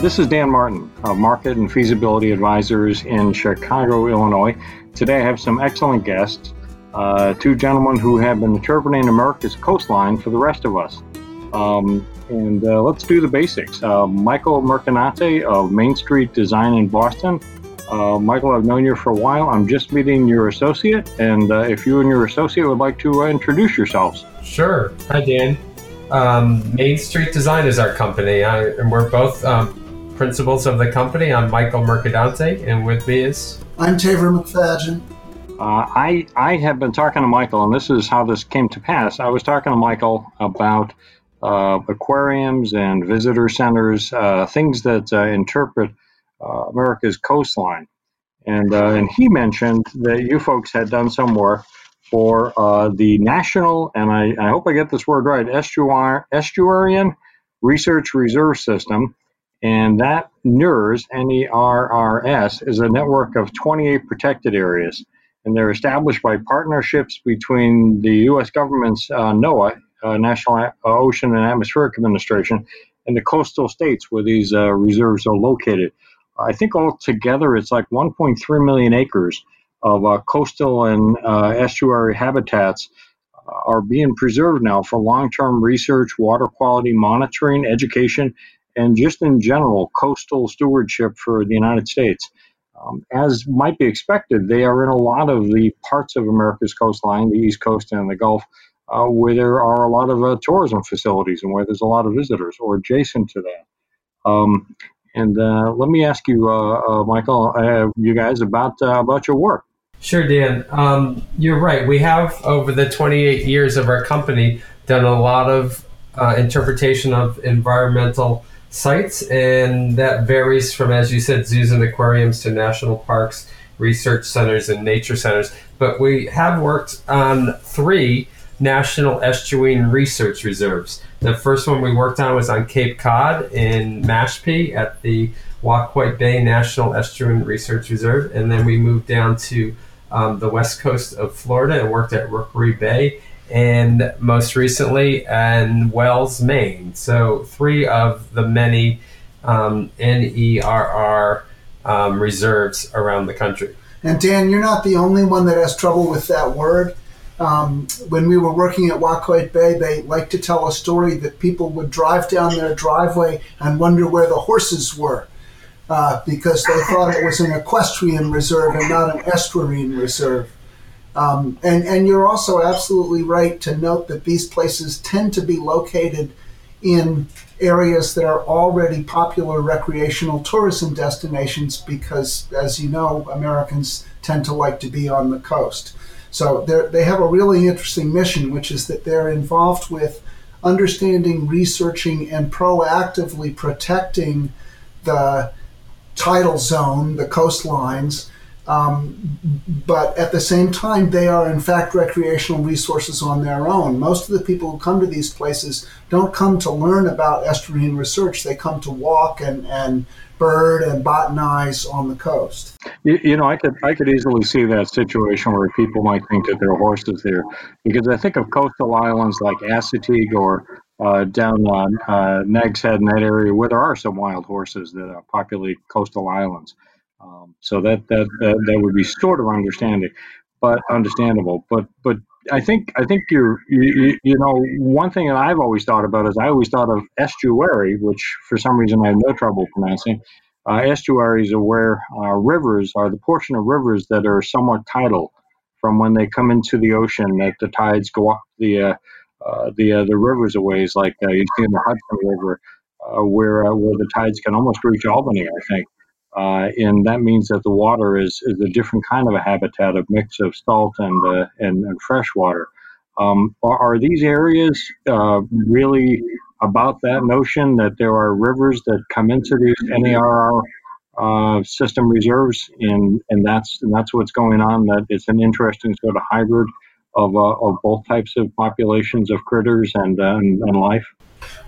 This is Dan Martin of Market and Feasibility Advisors in Chicago, Illinois. Today I have some excellent guests, uh, two gentlemen who have been interpreting America's coastline for the rest of us. Um, and uh, let's do the basics. Uh, Michael Mercadante of Main Street Design in Boston. Uh, Michael, I've known you for a while. I'm just meeting your associate, and uh, if you and your associate would like to uh, introduce yourselves. Sure. Hi, Dan. Um, Main Street Design is our company, I, and we're both um, principals of the company. I'm Michael Mercadante, and with me is I'm Taver McFadgen. Uh, I I have been talking to Michael, and this is how this came to pass. I was talking to Michael about uh, aquariums and visitor centers, uh, things that uh, interpret uh, America's coastline, and uh, and he mentioned that you folks had done some work for the national, and I, I hope I get this word right, estuar, estuarian research reserve system and that NERRS, N-E-R-R-S, is a network of 28 protected areas. And they're established by partnerships between the U.S. government's uh, NOAA, uh, National Ocean and Atmospheric Administration, and the coastal states where these uh, reserves are located. I think altogether it's like 1.3 million acres of uh, coastal and uh, estuary habitats uh, are being preserved now for long-term research, water quality monitoring, education, and just in general coastal stewardship for the United States. Um, as might be expected, they are in a lot of the parts of America's coastline, the East Coast and the Gulf, uh, where there are a lot of uh, tourism facilities and where there's a lot of visitors or adjacent to that. Um, and uh, let me ask you, uh, uh, Michael, uh, you guys about about your work. Sure, Dan. Um, you're right. We have over the 28 years of our company done a lot of interpretation of environmental sites, and that varies from, as you said, zoos and aquariums to national parks, research centers, and nature centers. But we have worked on three national estuarine research reserves. The first one we worked on was on Cape Cod in Mashpee at the Waquoit Bay National Estuarine Research Reserve, and then we moved down to um, the west coast of Florida and worked at Rookery Bay and most recently in Wells, Maine. So three of the many um, NERR um, reserves around the country. And Dan, you're not the only one that has trouble with that word. Um, when we were working at Waquoit Bay, they like to tell a story that people would drive down their driveway and wonder where the horses were. Uh, because they thought it was an equestrian reserve and not an estuarine reserve. Um, and, and you're also absolutely right to note that these places tend to be located in areas that are already popular recreational tourism destinations because, as you know, Americans tend to like to be on the coast. So they have a really interesting mission, which is that they're involved with understanding, researching, and proactively protecting the tidal zone, the coastlines, um, but at the same time, they are in fact recreational resources on their own. Most of the people who come to these places don't come to learn about estuarine research. They come to walk and, and bird and botanize on the coast. You, you, know, I could I could easily see that situation where people might think that there are horses there, because I think of coastal islands like Assateague or uh, down on uh, Nags Head in that area where there are some wild horses that uh, populate coastal islands. Um, so that, that that that would be sort of understanding, but understandable. But but I think I think you're you, you know one thing that I've always thought about is I always thought of estuary, which for some reason I have no trouble pronouncing. Uh, estuaries are where uh, rivers are the portion of rivers that are somewhat tidal from when they come into the ocean that the tides go up the uh, uh the uh, the rivers a ways like uh, you see in the Hudson River where where the tides can almost reach Albany I think uh, and that means that the water is, is a different kind of a habitat, a mix of salt and uh, and, and fresh water. Um, are, are, these areas uh, really about that notion that there are rivers that come into these NARR uh, system reserves, and and that's and that's what's going on. That it's an interesting sort of hybrid of uh, of both types of populations of critters and, uh, and, and life.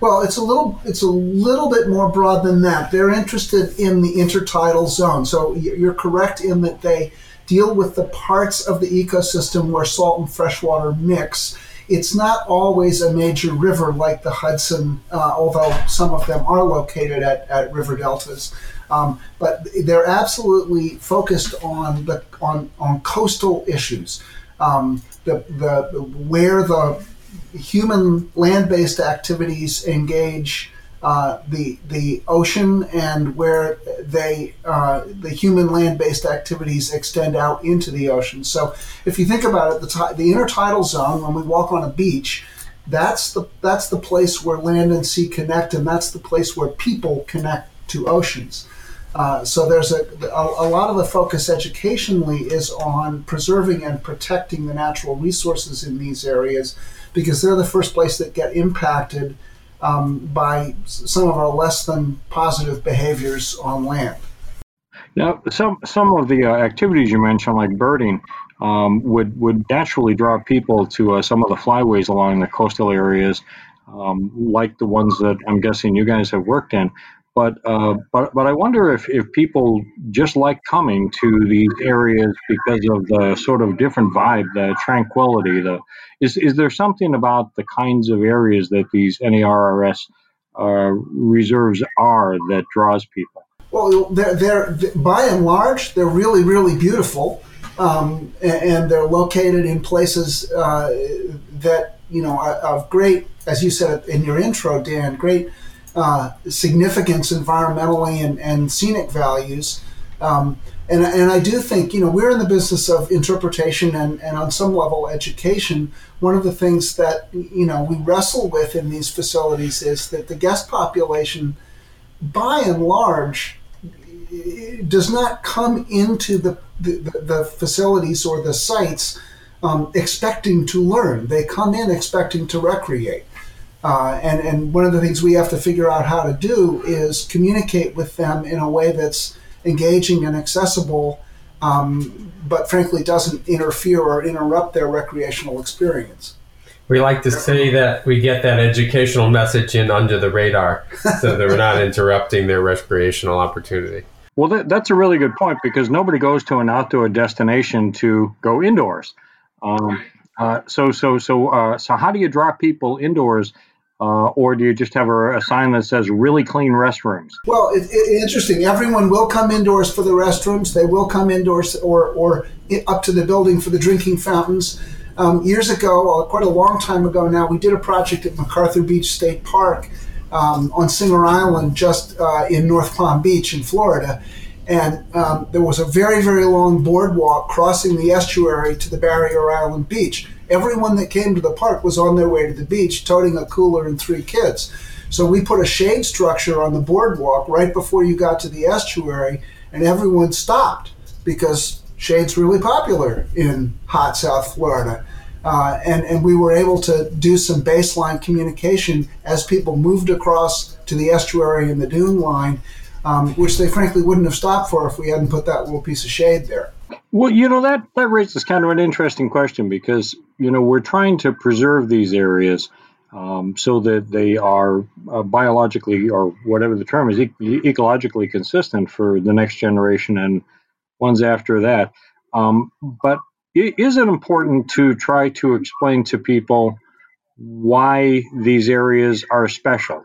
Well, it's a little it's a little bit more broad than that. They're interested in the intertidal zone. So you're correct in that they deal with the parts of the ecosystem where salt and freshwater mix. it's not always a major river like the Hudson, uh, although some of them are located at, at river deltas. Um, but they're absolutely focused on the on, on coastal issues. Um, the, the, where the human land-based activities engage uh, the the ocean and where they uh, the human land-based activities extend out into the ocean. So if you think about it, the t- the intertidal zone when we walk on a beach, that's the that's the place where land and sea connect, and that's the place where people connect to oceans. Uh, so there's a, a, a lot of the focus educationally is on preserving and protecting the natural resources in these areas because they're the first place that get impacted um, by some of our less than positive behaviors on land. Now, some some of the uh, activities you mentioned, like birding, um, would would naturally draw people to uh, some of the flyways along the coastal areas, um, like the ones that I'm guessing you guys have worked in. But uh, but but I wonder if, if people just like coming to these areas because of the sort of different vibe, the tranquility. The is is there something about the kinds of areas that these NARRS uh, reserves are that draws people? Well, they're, they're by and large they're really really beautiful, um, and they're located in places uh, that you know of great, as you said in your intro, Dan, great uh, significance environmentally and, and scenic values. Um, and, and I do think, you know, we're in the business of interpretation and, and on some level education. One of the things that, you know, we wrestle with in these facilities is that the guest population, by and large, does not come into the, the, the facilities or the sites um, expecting to learn. They come in expecting to recreate. Uh, and, and one of the things we have to figure out how to do is communicate with them in a way that's engaging and accessible, um, but frankly doesn't interfere or interrupt their recreational experience. We like to say that we get that educational message in under the radar so that we're not interrupting their recreational opportunity. Well, that, that's a really good point because nobody goes to an outdoor destination to go indoors. Um, uh, so, so, so, uh, so, how do you draw people indoors uh, or do you just have a, sign that says really clean restrooms? Well, it, it, interesting. Everyone will come indoors for the restrooms. They will come indoors or, or up to the building for the drinking fountains. Um, years ago, uh, quite a long time ago now, we did a project at MacArthur Beach State Park um, on Singer Island, just uh, in North Palm Beach in Florida. And um, there was a very, very long boardwalk crossing the estuary to the Barrier Island beach everyone that came to the park was on their way to the beach, toting a cooler and three kids. So we put a shade structure on the boardwalk right before you got to the estuary, and everyone stopped because shade's really popular in hot South Florida. Uh, and, and we were able to do some baseline communication as people moved across to the estuary and the dune line, um, which they frankly wouldn't have stopped for if we hadn't put that little piece of shade there. Well, you know that that raises kind of an interesting question because you know we're trying to preserve these areas um, so that they are uh, biologically or whatever the term is e- ecologically consistent for the next generation and ones after that. Um, but is it important to try to explain to people why these areas are special?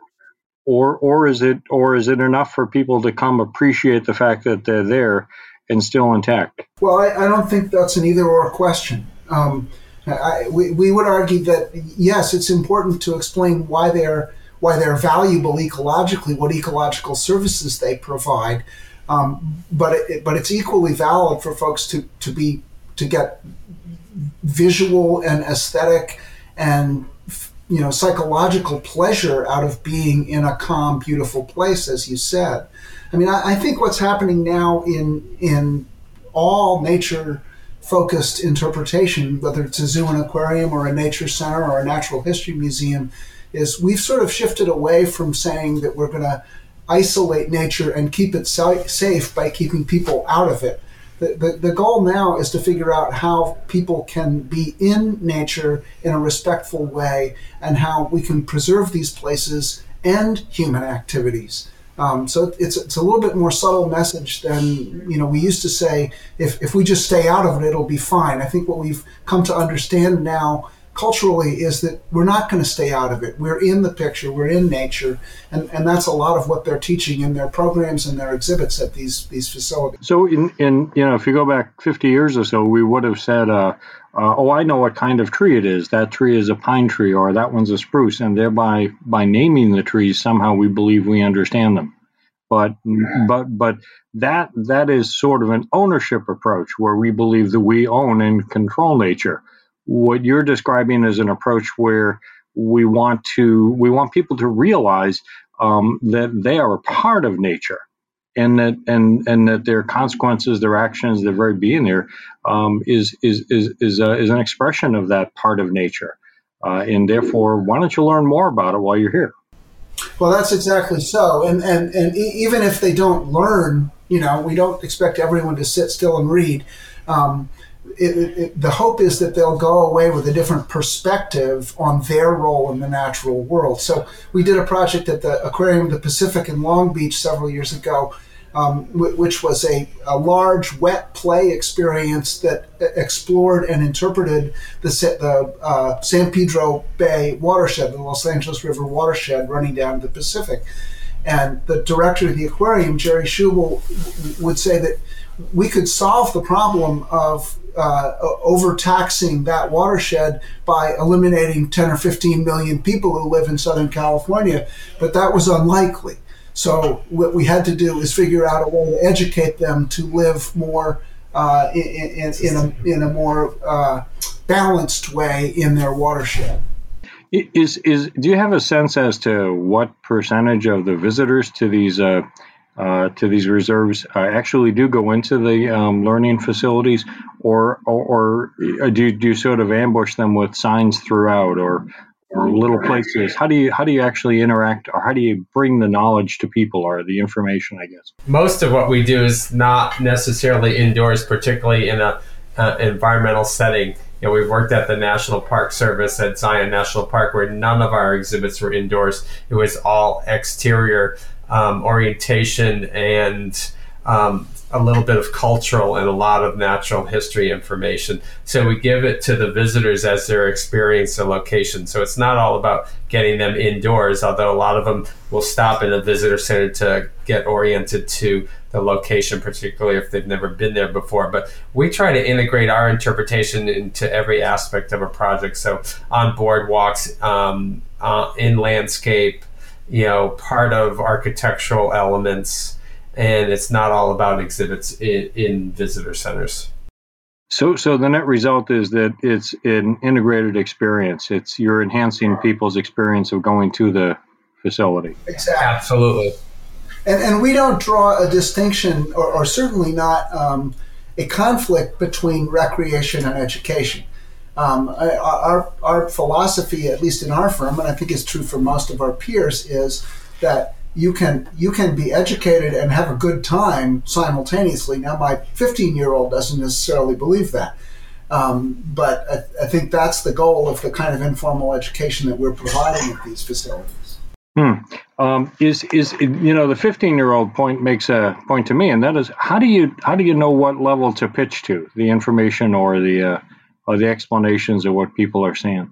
Or, or is it or is it enough for people to come appreciate the fact that they're there and still intact? Well, I, I don't think that's an either or question. Um, I, we, we would argue that yes, it's important to explain why they're why they're valuable ecologically, what ecological services they provide, um, but it, but it's equally valid for folks to to be to get visual and aesthetic and you know psychological pleasure out of being in a calm, beautiful place, as you said. I mean, I, I think what's happening now in in all nature focused interpretation, whether it's a zoo and aquarium or a nature center or a natural history museum, is we've sort of shifted away from saying that we're going to isolate nature and keep it safe by keeping people out of it. The, the, the, goal now is to figure out how people can be in nature in a respectful way and how we can preserve these places and human activities. Um, so it's it's a little bit more subtle message than you know we used to say. If if we just stay out of it, it'll be fine. I think what we've come to understand now culturally is that we're not going to stay out of it. We're in the picture, we're in nature, and, and that's a lot of what they're teaching in their programs and their exhibits at these these facilities. So, in, in you know, if you go back 50 years or so, we would have said, uh, uh, "Oh, I know what kind of tree it is. That tree is a pine tree, or that one's a spruce," and thereby by naming the trees, somehow we believe we understand them. But but but that that is sort of an ownership approach where we believe that we own and control nature what you're describing is an approach where we want to we want people to realize um, that they are a part of nature and that and and that their consequences their actions their very being there um, is is is is, uh, is an expression of that part of nature. Uh, and therefore why don't you learn more about it while you're here? Well that's exactly so. And and and even if they don't learn you know we don't expect everyone to sit still and read um, it, it, the hope is that they'll go away with a different perspective on their role in the natural world. So we did a project at the Aquarium of the Pacific in Long Beach several years ago, um, which was a, a, large wet play experience that explored and interpreted the, the uh, San Pedro Bay watershed, the Los Angeles River watershed running down the Pacific. And the director of the aquarium, Jerry Schubel, would say that we could solve the problem of uh, overtaxing that watershed by eliminating 10 or 15 million people who live in Southern California, but that was unlikely. So what we had to do is figure out a way to educate them to live more uh, in, in, in, a, in a more uh, balanced way in their watershed. Is is do you have a sense as to what percentage of the visitors to these uh, uh, to these reserves uh, actually do go into the um, learning facilities, or or, or do, you, do you sort of ambush them with signs throughout, or or little places? How do you how do you actually interact, or how do you bring the knowledge to people, or the information? I guess most of what we do is not necessarily indoors, particularly in a uh, environmental setting. You know, we've worked at the National Park Service at Zion National Park, where none of our exhibits were indoors. It was all exterior um, orientation and um, a little bit of cultural and a lot of natural history information. So we give it to the visitors as they're experiencing the location. So it's not all about getting them indoors, although a lot of them will stop in a visitor center to get oriented to the location, particularly if they've never been there before. But we try to integrate our interpretation into every aspect of a project. So on boardwalks, um, uh, in landscape, you know, part of architectural elements, and it's not all about exhibits in, in visitor centers. So, so the net result is that it's an integrated experience. It's you're enhancing people's experience of going to the facility. Exactly. Absolutely. And, and we don't draw a distinction, or, or certainly not um, a conflict between recreation and education. Um, our, our philosophy, at least in our firm, and I think it's true for most of our peers, is that you can you can be educated and have a good time simultaneously. Now, my 15 year old doesn't necessarily believe that, um, but I, I, think that's the goal of the kind of informal education that we're providing at these facilities. Hmm. Um, is is you know the 15 year old point makes a point to me, and that is how do you how do you know what level to pitch to the information or the uh, or the explanations of what people are saying?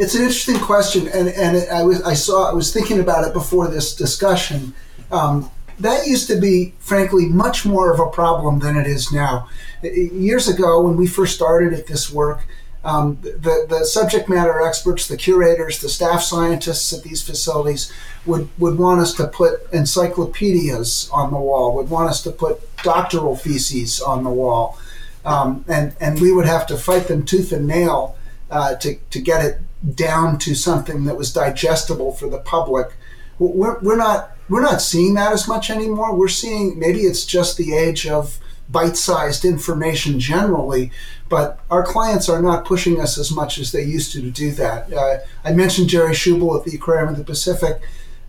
It's an interesting question, and and I was I saw I was thinking about it before this discussion. Um, that used to be, frankly, much more of a problem than it is now. Years ago, when we first started at this work, um, the, the subject matter experts, the curators, the staff scientists at these facilities would, would want us to put encyclopedias on the wall, would want us to put doctoral theses on the wall um, and and we would have to fight them tooth and nail uh, to to get it down to something that was digestible for the public. We're, we're not we're not seeing that as much anymore. We're seeing maybe it's just the age of bite-sized information generally, but our clients are not pushing us as much as they used to to do that. Uh, I mentioned Jerry Schubel at the Aquarium of the Pacific.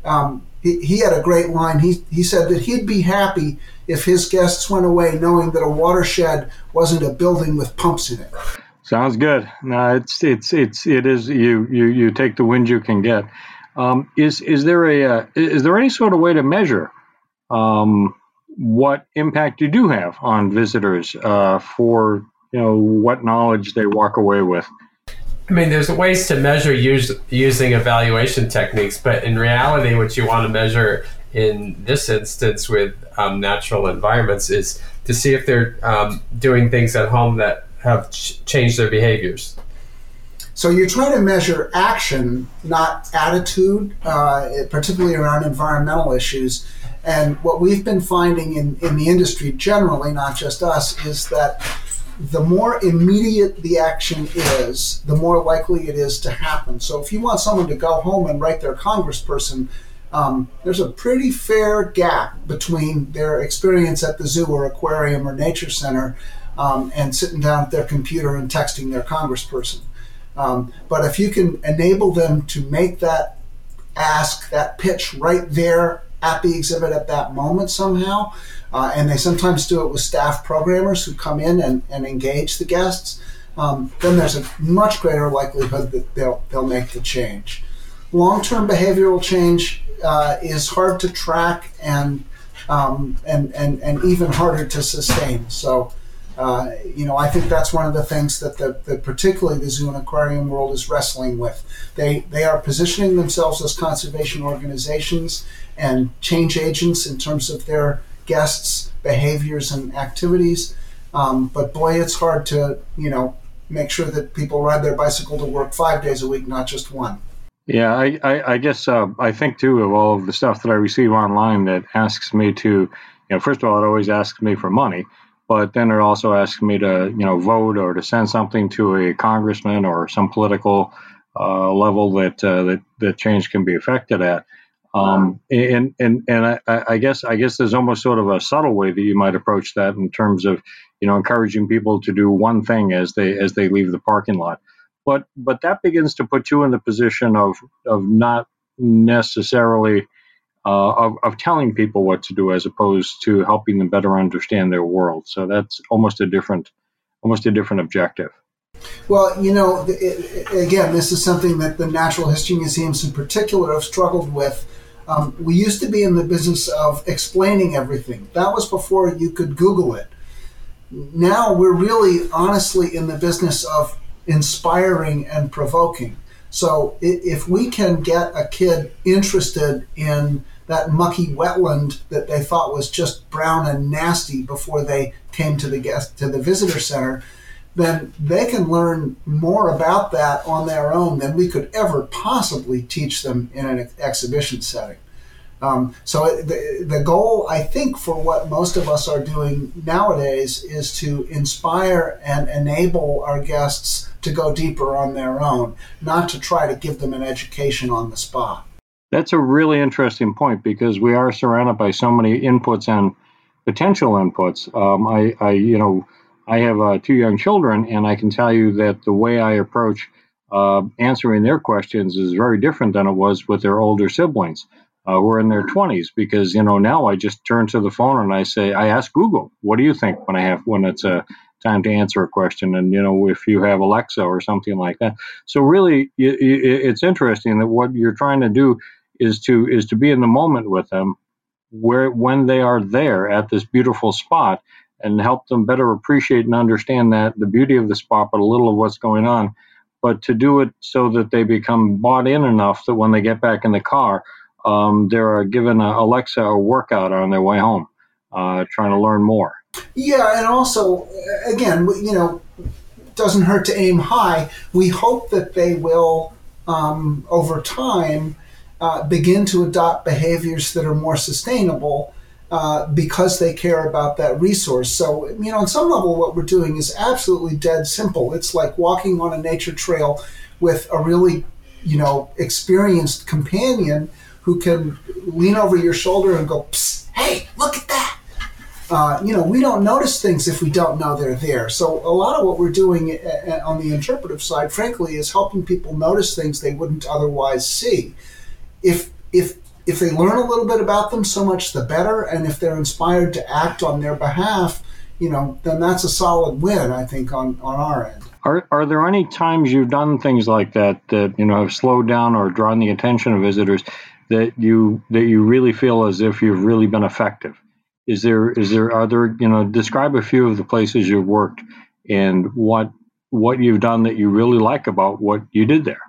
Um, he, he had a great line. He, he said that he'd be happy if his guests went away knowing that a watershed wasn't a building with pumps in it. Sounds good. No, it's it's it's it is you you you take the wind you can get. Um, is is there a uh, is there any sort of way to measure um, what impact you do have on visitors uh, for you know what knowledge they walk away with? I mean, there's ways to measure use, using evaluation techniques, but in reality, what you want to measure in this instance with um, natural environments is to see if they're um, doing things at home that have ch- changed their behaviors. So you're trying to measure action, not attitude, uh, particularly around environmental issues. And what we've been finding in, in the industry generally, not just us, is that the more immediate the action is, the more likely it is to happen. So if you want someone to go home and write their congressperson, um, there's a pretty fair gap between their experience at the zoo or aquarium or nature center um, and sitting down at their computer and texting their congressperson. Um, but if you can enable them to make that ask, that pitch right there at the exhibit at that moment somehow, uh, and they sometimes do it with staff programmers who come in and, and engage the guests, um, then there's a much greater likelihood that they'll, they'll make the change. Long term behavioral change uh, is hard to track and, um, and, and, and even harder to sustain. So, uh, you know, I think that's one of the things that, the, that particularly the zoo and aquarium world is wrestling with. They, they are positioning themselves as conservation organizations and change agents in terms of their guests' behaviors and activities. Um, but boy, it's hard to, you know, make sure that people ride their bicycle to work five days a week, not just one. Yeah, I, I, I guess uh, I think too of all of the stuff that I receive online that asks me to, you know, first of all, it always asks me for money but then it also asks me to you know vote or to send something to a congressman or some political uh, level that, uh, that change can be affected at. Um, and and and I, I, guess I guess there's almost sort of a subtle way that you might approach that in terms of you know encouraging people to do one thing as they as they leave the parking lot. But but that begins to put you in the position of of not necessarily uh, of, of telling people what to do as opposed to helping them better understand their world. So that's almost a different, almost a different objective. Well, you know, it, again, this is something that the Natural History Museums in particular have struggled with. Um, we used to be in the business of explaining everything. That was before you could Google it. Now we're really honestly in the business of inspiring and provoking. So if we can get a kid interested in that mucky wetland that they thought was just brown and nasty before they came to the guest to the visitor center, then they can learn more about that on their own than we could ever possibly teach them in an exhibition setting. Um, so it, the, the goal, I think, for what most of us are doing nowadays is to inspire and enable our guests to go deeper on their own, not to try to give them an education on the spot. That's a really interesting point because we are surrounded by so many inputs and potential inputs. Um, I, I, you know, I have uh, two young children, and I can tell you that the way I approach uh, answering their questions is very different than it was with their older siblings. Uh, who are in their 20s because you know now I just turn to the phone and I say I ask Google what do you think when I have when it's a time to answer a question and you know if you have Alexa or something like that so really it's interesting that what you're trying to do is to is to be in the moment with them where when they are there at this beautiful spot and help them better appreciate and understand that the beauty of the spot but a little of what's going on. But to do it so that they become bought in enough that when they get back in the car um, they're given a alexa a workout on their way home uh, trying to learn more. Yeah and also again you know doesn't hurt to aim high. We hope that they will um, over time uh, begin to adopt behaviors that are more sustainable uh, because they care about that resource. So, you know, on some level, what we're doing is absolutely dead simple. It's like walking on a nature trail with a really, you know, experienced companion who can lean over your shoulder and go, Psst, hey, look at that. Uh, you know, we don't notice things if we don't know they're there. So, a lot of what we're doing uh, uh, on the interpretive side, frankly, is helping people notice things they wouldn't otherwise see if if if they learn a little bit about them, so much the better. And if they're inspired to act on their behalf, you know, then that's a solid win, I think, on, on our end. Are, are there any times you've done things like that that you know have slowed down or drawn the attention of visitors that you that you really feel as if you've really been effective? Is there is there are there you know describe a few of the places you've worked and what what you've done that you really like about what you did there.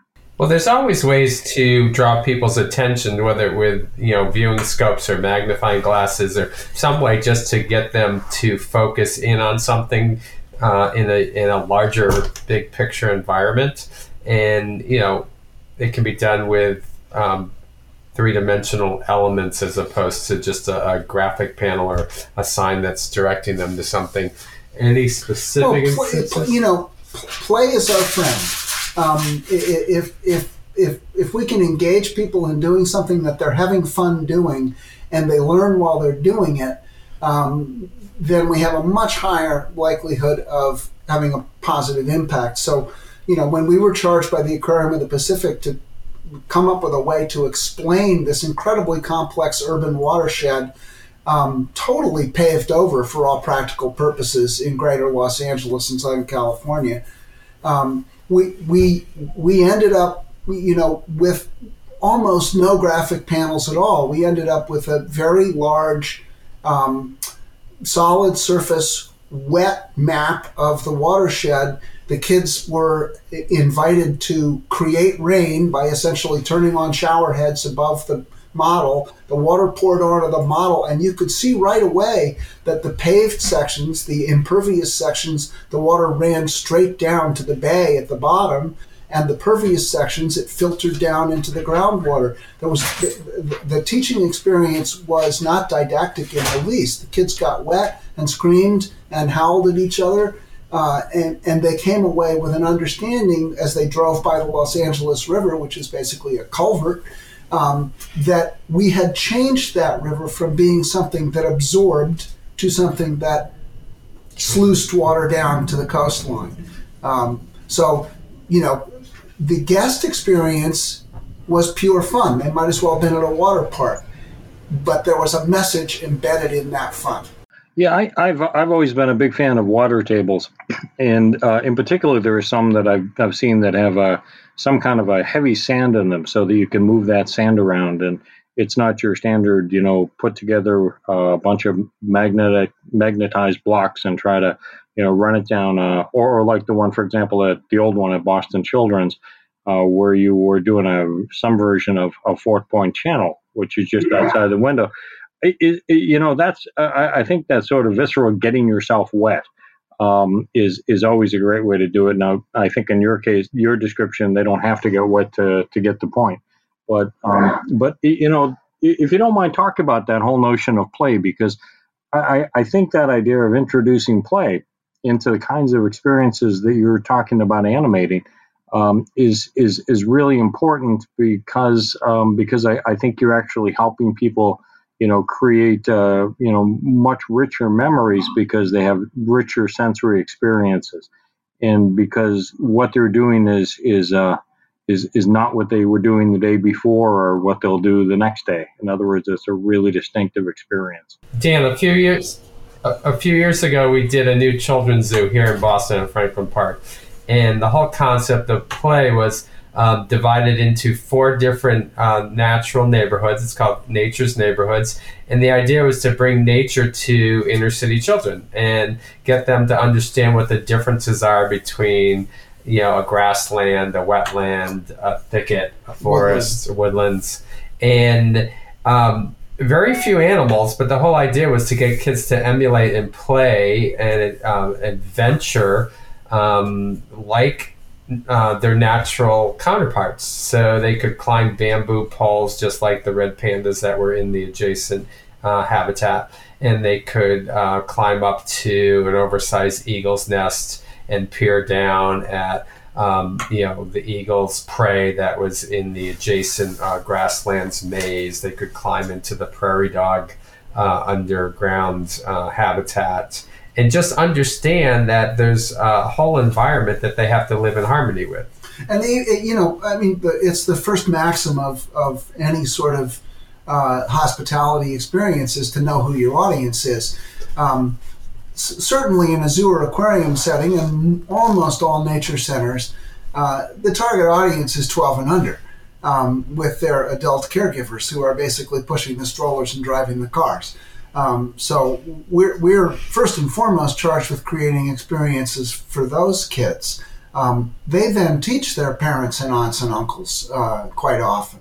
Well, there's always ways to draw people's attention, whether with you know viewing scopes or magnifying glasses or some way just to get them to focus in on something uh, in a in a larger big picture environment. And you know, it can be done with um, three dimensional elements as opposed to just a, a, graphic panel or a sign that's directing them to something. Any specific well, play, You know, play is our friend. Um, if, if, if, if we can engage people in doing something that they're having fun doing and they learn while they're doing it, um, then we have a much higher likelihood of having a positive impact. So, you know, when we were charged by the Aquarium of the Pacific to come up with a way to explain this incredibly complex urban watershed, um, totally paved over for all practical purposes in greater Los Angeles and Southern California. Um, we, we, we ended up, you know, with almost no graphic panels at all. We ended up with a very large um, solid surface wet map of the watershed the kids were invited to create rain by essentially turning on shower heads above the model. The water poured onto the model, and you could see right away that the paved sections, the impervious sections, the water ran straight down to the bay at the bottom. And the pervious sections, it filtered down into the groundwater. There was the, the teaching experience was not didactic in the least. The kids got wet and screamed and howled at each other, uh, and, and they came away with an understanding as they drove by the Los Angeles River, which is basically a culvert, um, that we had changed that river from being something that absorbed to something that sluiced water down to the coastline. Um, so, you know, the guest experience was pure fun. They might as well have been at a water park, but there was a message embedded in that fun. Yeah, I, have I've always been a big fan of water tables, and uh, in particular, there are some that I've I've seen that have a some kind of a heavy sand in them, so that you can move that sand around, and it's not your standard, you know, put together uh, a bunch of magnetic magnetized blocks and try to, you know, run it down, uh, or, or like the one, for example, at the old one at Boston Children's, uh, where you were doing a some version of a Fort Point Channel, which is just outside the window. It, it, you know, that's I, I, think that sort of visceral getting yourself wet um, is is always a great way to do it. Now, I think in your case, your description, they don't have to get wet to to get the point. But um, but you know, if you don't mind, talk about that whole notion of play because I, I think that idea of introducing play into the kinds of experiences that you're talking about animating. Um, is is is really important because um, because I, I, think you're actually helping people you know, create, uh, you know, much richer memories because they have richer sensory experiences. And because what they're doing is, is, uh, is, is not what they were doing the day before or what they'll do the next day. In other words, it's a really distinctive experience. Dan, a few years, a, a few years ago, we did a new children's zoo here in Boston in Franklin Park. And the whole concept of play was um, divided into four different uh, natural neighborhoods. It's called Nature's Neighborhoods. And the idea was to bring nature to inner city children and get them to understand what the differences are between, you know, a grassland, a wetland, a thicket, a forest, woodlands. And um, very few animals, but the whole idea was to get kids to emulate and play and um, adventure um, like uh, their natural counterparts. So they could climb bamboo poles just like the red pandas that were in the adjacent uh, habitat. And they could uh, climb up to an oversized eagle's nest and peer down at um, you know the eagle's prey that was in the adjacent uh, grasslands maze. They could climb into the prairie dog uh, underground habitat and just understand that there's a whole environment that they have to live in harmony with. And they, you know, I mean, it's the first maxim of, of any sort of uh, hospitality experience is to know who your audience is. Um, certainly in a zoo or aquarium setting, and almost all nature centers, uh, the target audience is 12 and under. Um, with their adult caregivers who are basically pushing the strollers and driving the cars. Um, so we're, we're first and foremost charged with creating experiences for those kids. um, they then teach their parents and aunts and uncles uh, quite often.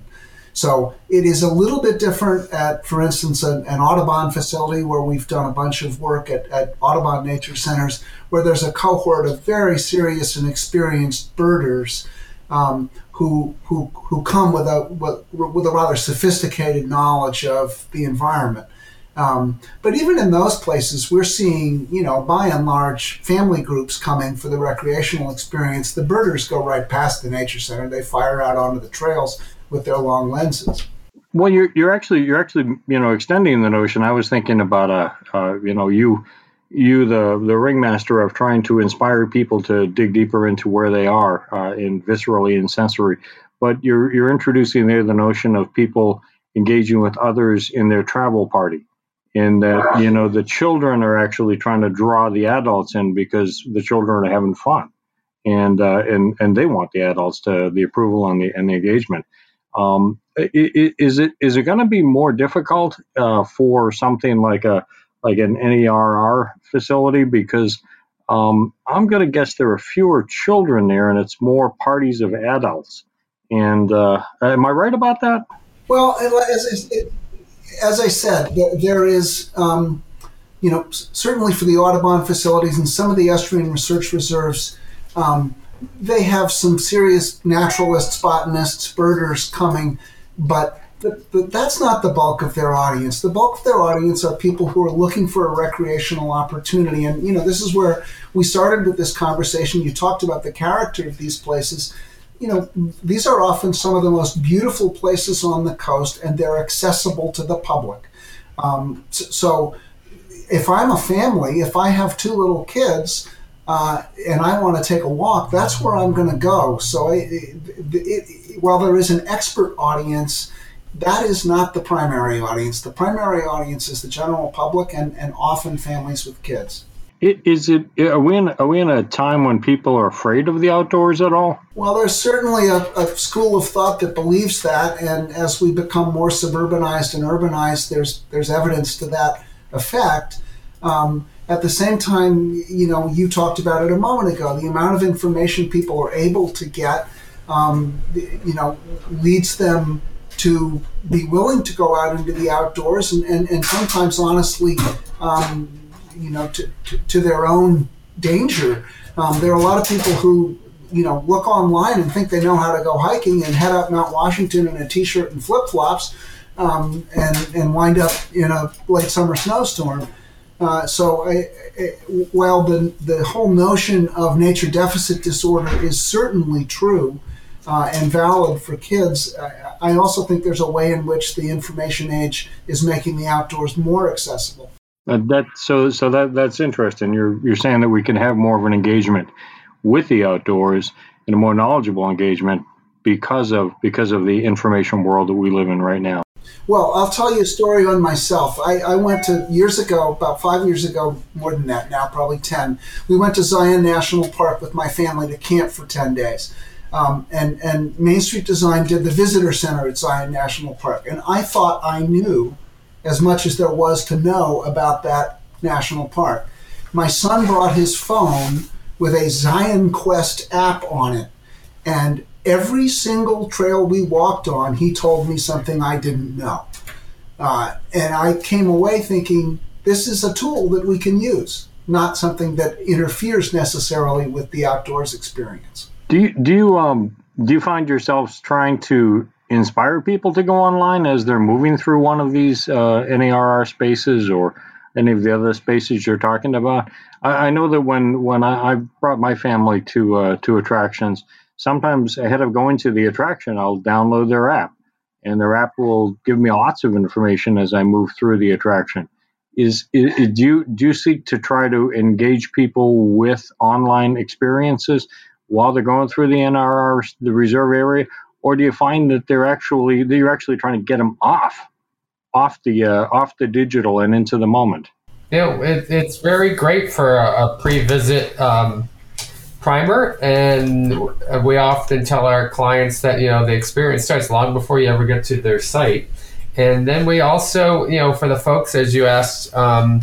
So it is a little bit different at, for instance, an, an, Audubon facility where we've done a bunch of work at, at Audubon Nature Centers, where there's a cohort of very serious and experienced birders um, who, who, who come with a, with a rather sophisticated knowledge of the environment. Um, but even in those places, we're seeing, you know, by and large, family groups coming for the recreational experience. The birders go right past the nature center; they fire out onto the trails with their long lenses. Well, you're you're actually you're actually you know extending the notion. I was thinking about a uh, uh, you know you you the the ringmaster of trying to inspire people to dig deeper into where they are uh, in viscerally and sensory, but you're you're introducing there the notion of people engaging with others in their travel party in that you know the children are actually trying to draw the adults in because the children are having fun. And uh, and and they want the adults to the approval and the and the engagement. Um, is it is it going to be more difficult uh, for something like a like an NERR facility? Because um, I'm going to guess there are fewer children there and it's more parties of adults. And uh, am I right about that? Well, as, as I said, there is, um, you know, certainly for the Audubon facilities and some of the estuarine research reserves, um, they have some serious naturalists, botanists, birders coming, but, but, but that's not the bulk of their audience. The bulk of their audience are people who are looking for a recreational opportunity. And, you know, this is where we started with this conversation. You talked about the character of these places you know, these are often some of the most beautiful places on the coast, and they're accessible to the public. Um, so, if I'm a family, if I have two little kids, uh, and I want to take a walk, that's where I'm going to go. So, it, it, it, while there is an expert audience, that is not the primary audience. The primary audience is the general public and, and often families with kids. Is it? Are we in? Are we in a time when people are afraid of the outdoors at all? Well, there's certainly a, a, school of thought that believes that, and as we become more suburbanized and urbanized, there's there's evidence to that effect. Um, at the same time, you know, you talked about it a moment ago. The amount of information people are able to get, um, you know, leads them to be willing to go out into the outdoors, and and, and sometimes, honestly. Um, you know, to, to, to their own danger. Um, there are a lot of people who, you know, look online and think they know how to go hiking and head up Mount Washington in a t-shirt and flip-flops um, and, and wind up in a late summer snowstorm. Uh, so I, I, while the, the whole notion of nature deficit disorder is certainly true uh, and valid for kids, I, I also think there's a way in which the information age is making the outdoors more accessible. Uh, that so so that that's interesting. You're you're saying that we can have more of an engagement with the outdoors and a more knowledgeable engagement because of because of the information world that we live in right now. Well, I'll tell you a story on myself. I, I went to years ago, about five years ago, more than that now, probably 10. We went to Zion National Park with my family to camp for 10 days. Um, and, and Main Street Design did the visitor center at Zion National Park. And I thought I knew as much as there was to know about that national park. My son brought his phone with a Zion Quest app on it, and every single trail we walked on, he told me something I didn't know. Uh, and I came away thinking, this is a tool that we can use, not something that interferes necessarily with the outdoors experience. Do you, do you, um, do you find yourselves trying to inspire people to go online as they're moving through one of these uh, NERR spaces or any of the other spaces you're talking about. I, I know that when when I, brought my family to uh, to attractions, sometimes ahead of going to the attraction, I'll download their app, and their app will give me lots of information as I move through the attraction. Is, is do you do you seek to try to engage people with online experiences while they're going through the NRR the reserve area, or do you find that they're actually that you're actually trying to get them off off the uh, off the digital and into the moment? Yeah, it, it's very great for a, a pre-visit um, primer, and we often tell our clients that you know the experience starts long before you ever get to their site, and then we also you know for the folks as you asked um,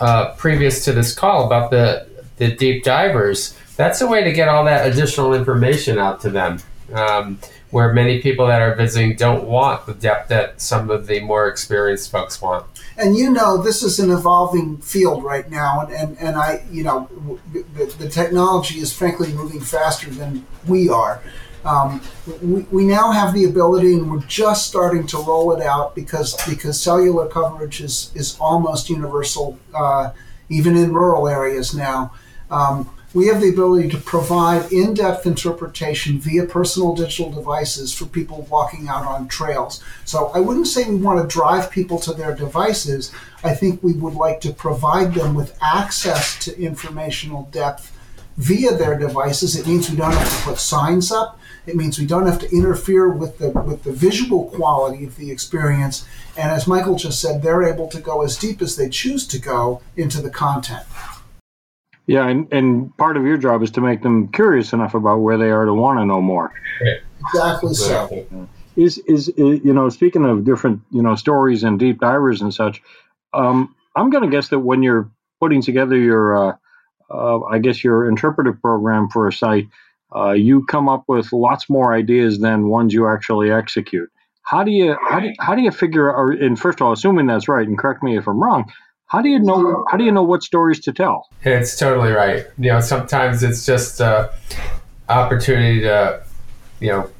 uh, previous to this call about the the deep divers that's a way to get all that additional information out to them. Um, where many people that are visiting don't want the depth that some of the more experienced folks want. And you know, this is an evolving field right now, and, and, and I, you know, the, the technology is frankly moving faster than we are. Um, we, we now have the ability, and we're just starting to roll it out because because cellular coverage is is almost universal, uh, even in rural areas now. Um, we have the ability to provide in depth interpretation via personal digital devices for people walking out on trails. So I wouldn't say we want to drive people to their devices. I think we would like to provide them with access to informational depth via their devices. It means we don't have to put signs up. It means we don't have to interfere with the with the visual quality of the experience. And as Michael just said, they're able to go as deep as they choose to go into the content. Yeah, and, and part of your job is to make them curious enough about where they are to want to know more. Exactly so. Is, is is you know speaking of different you know stories and deep divers and such, um, I'm going to guess that when you're putting together your uh, uh, I guess your interpretive program for a site, uh, you come up with lots more ideas than ones you actually execute. How do you how do, how do you figure? Or and first of all, assuming that's right, and correct me if I'm wrong how do you know how do you know what stories to tell? It's totally right. You know sometimes it's just uh opportunity to you know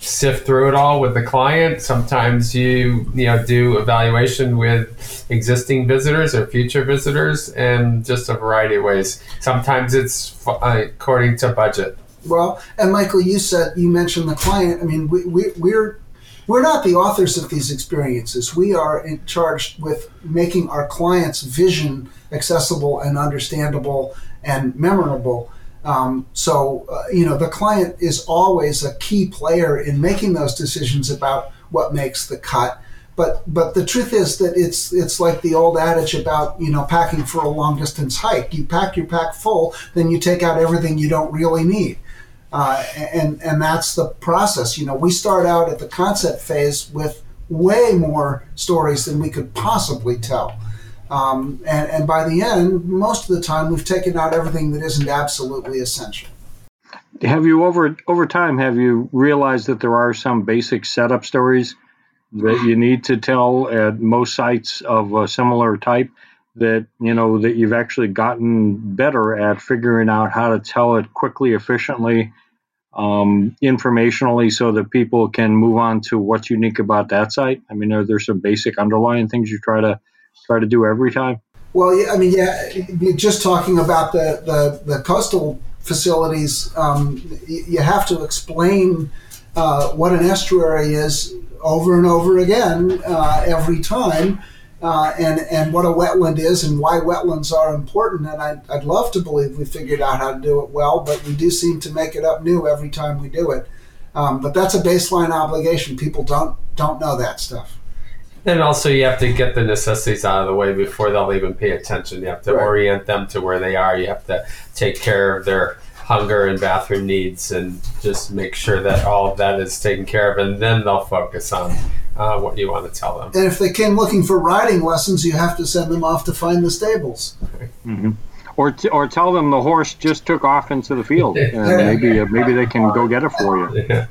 sift through it all with the client. Sometimes you you know do evaluation with existing visitors or future visitors and just a variety of ways. Sometimes it's uh, according to budget. Well and michael you said you mentioned the client. I mean we, we, we're we're not the authors of these experiences. We are in charge with making our clients' vision accessible and understandable and memorable. Um, so, uh, you know, the client is always a key player in making those decisions about what makes the cut. But, but the truth is that it's it's like the old adage about you know packing for a long distance hike. You pack your pack full, then you take out everything you don't really need. Uh, and and that's the process. You know, we start out at the concept phase with way more stories than we could possibly tell. Um, and, and by the end, most of the time, we've taken out everything that isn't absolutely essential. Have you over over time have you realized that there are some basic setup stories that you need to tell at most sites of a similar type that you know that you've actually gotten better at figuring out how to tell it quickly, efficiently, um, informationally so that people can move on to what's unique about that site? I mean, are there some basic underlying things you try to try to do every time? Well, yeah, I mean, yeah, just talking about the the, the coastal facilities, um, you have to explain uh, what an estuary is over and over again uh, every time uh, and and what a wetland is and why wetlands are important. And I'd, I'd love to believe we figured out how to do it well, but we do seem to make it up new every time we do it. Um, but that's a baseline obligation. People don't don't know that stuff. And also, you have to get the necessities out of the way before they'll even pay attention. You have to right. orient them to where they are. You have to take care of their hunger and bathroom needs and just make sure that all of that is taken care of. And then they'll focus on uh, what you want to tell them. And if they came looking for riding lessons, you have to send them off to find the stables. Mm-hmm. Or, t- or tell them the horse just took off into the field. and maybe uh, maybe they can go get it for you. Yeah.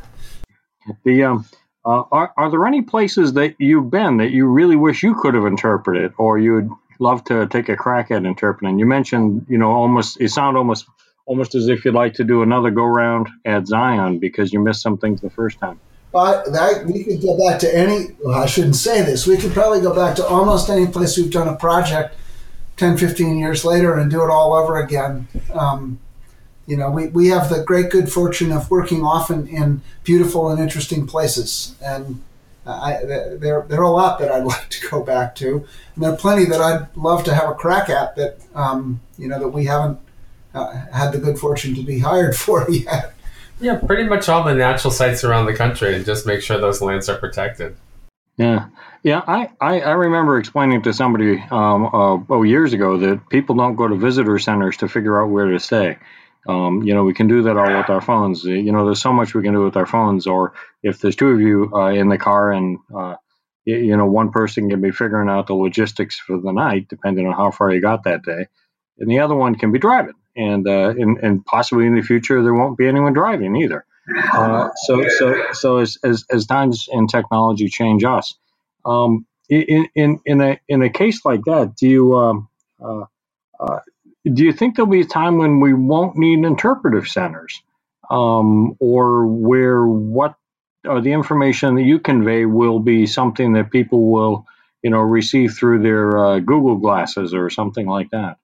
The um, uh, are, are there any places that you've been that you really wish you could have interpreted, or you'd love to take a crack at interpreting? You mentioned, you know, almost it sounded almost almost as if you'd like to do another go round at Zion because you missed some things the first time. But that, we could go back to any, well, I shouldn't say this, we could probably go back to almost any place we've done a project 10, 15 years later and do it all over again. Um, you know, we, we have the great good fortune of working often in beautiful and interesting places. And I, there, there are a lot that I'd like to go back to. And there are plenty that I'd love to have a crack at that, um, you know, that we haven't uh, had the good fortune to be hired for yet. Yeah, pretty much all the natural sites around the country, and just make sure those lands are protected. Yeah, yeah. I, I, I remember explaining to somebody um, uh, oh years ago that people don't go to visitor centers to figure out where to stay. Um, you know, we can do that all with our phones. You know, there's so much we can do with our phones. Or if there's two of you uh, in the car and uh, you, you know one person can be figuring out the logistics for the night, depending on how far you got that day, and the other one can be driving and, uh, and and possibly in the future there won't be anyone driving either. Uh, so so so as, as as times and technology change us, um, in in in a in a case like that, do you um, uh, uh, do you think there'll be a time when we won't need interpretive centers, um, or where what or the information that you convey will be something that people will you know receive through their uh, Google glasses or something like that?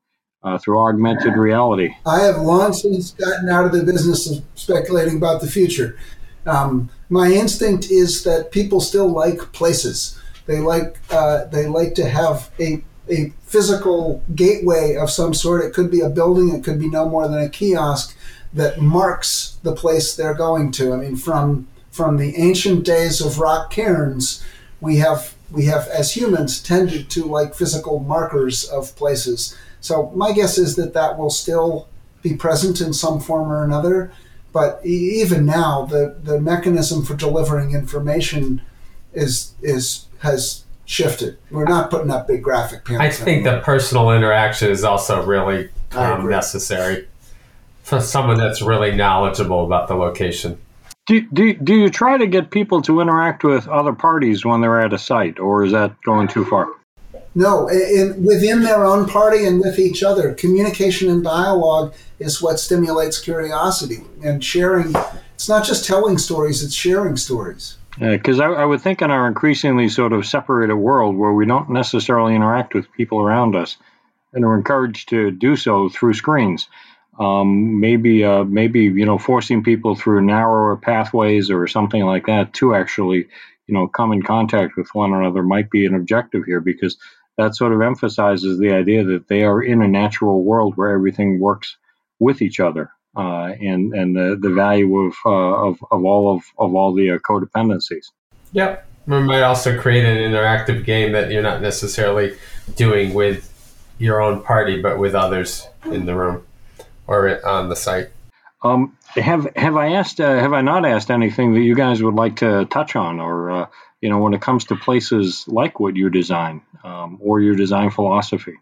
Uh, through augmented reality. I have long since gotten out of the business of speculating about the future. Um, my instinct is that people still like places. They like uh, they like to have a a physical gateway of some sort. It could be a building. It could be no more than a kiosk that marks the place they're going to. I mean, from from the ancient days of rock cairns, we have we have as humans tended to like physical markers of places. So my guess is that that will still be present in some form or another. But even now, the, the mechanism for delivering information is is has shifted. We're not putting up big graphic panels. I think anymore. the personal interaction is also really um, necessary for someone that's really knowledgeable about the location. Do, do, do you try to get people to interact with other parties when they're at a site, or is that going too far? No, in, within their own party and with each other, communication and dialogue is what stimulates curiosity and sharing. It's not just telling stories; it's sharing stories. Because I, I, would think in our increasingly sort of separated world where we don't necessarily interact with people around us and are encouraged to do so through screens, um, maybe uh, maybe you know forcing people through narrower pathways or something like that to actually you know come in contact with one another might be an objective here because that sort of emphasizes the idea that they are in a natural world where everything works with each other uh, and and the, the value of, uh, of of all of, of all the uh, codependencies. Yep. We might also create an interactive game that you're not necessarily doing with your own party, but with others in the room or on the site. Um, have have I asked? Uh, have I not asked anything that you guys would like to touch on, or uh, you know, when it comes to places like what you design um, or your design philosophy?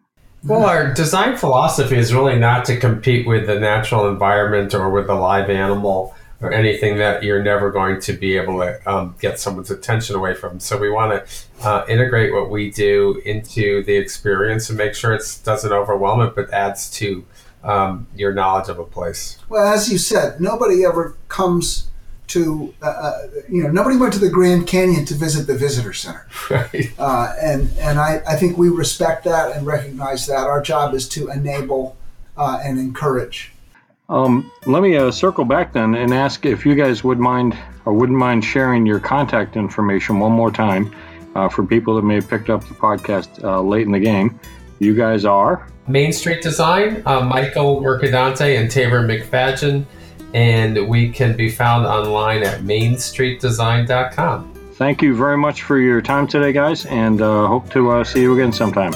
Well, our design philosophy is really not to compete with the natural environment or with the live animal or anything that you're never going to be able to um, get someone's attention away from. So we want to uh, integrate what we do into the experience and make sure it doesn't overwhelm it, but adds to um, your knowledge of a place. Well, as you said, nobody ever comes to uh, uh, you know nobody went to the Grand Canyon to visit the visitor center, right. uh, and and I, I think we respect that and recognize that our job is to enable uh, and encourage. Um, let me uh, circle back then and ask if you guys would mind or wouldn't mind sharing your contact information one more time uh, for people that may have picked up the podcast late in the game. You guys are Main Street Design, Michael Mercadante and Tabor McFadgen and we can be found online at mainstreetdesign.com. Thank you very much for your time today, guys, and uh, hope to uh, see you again sometime.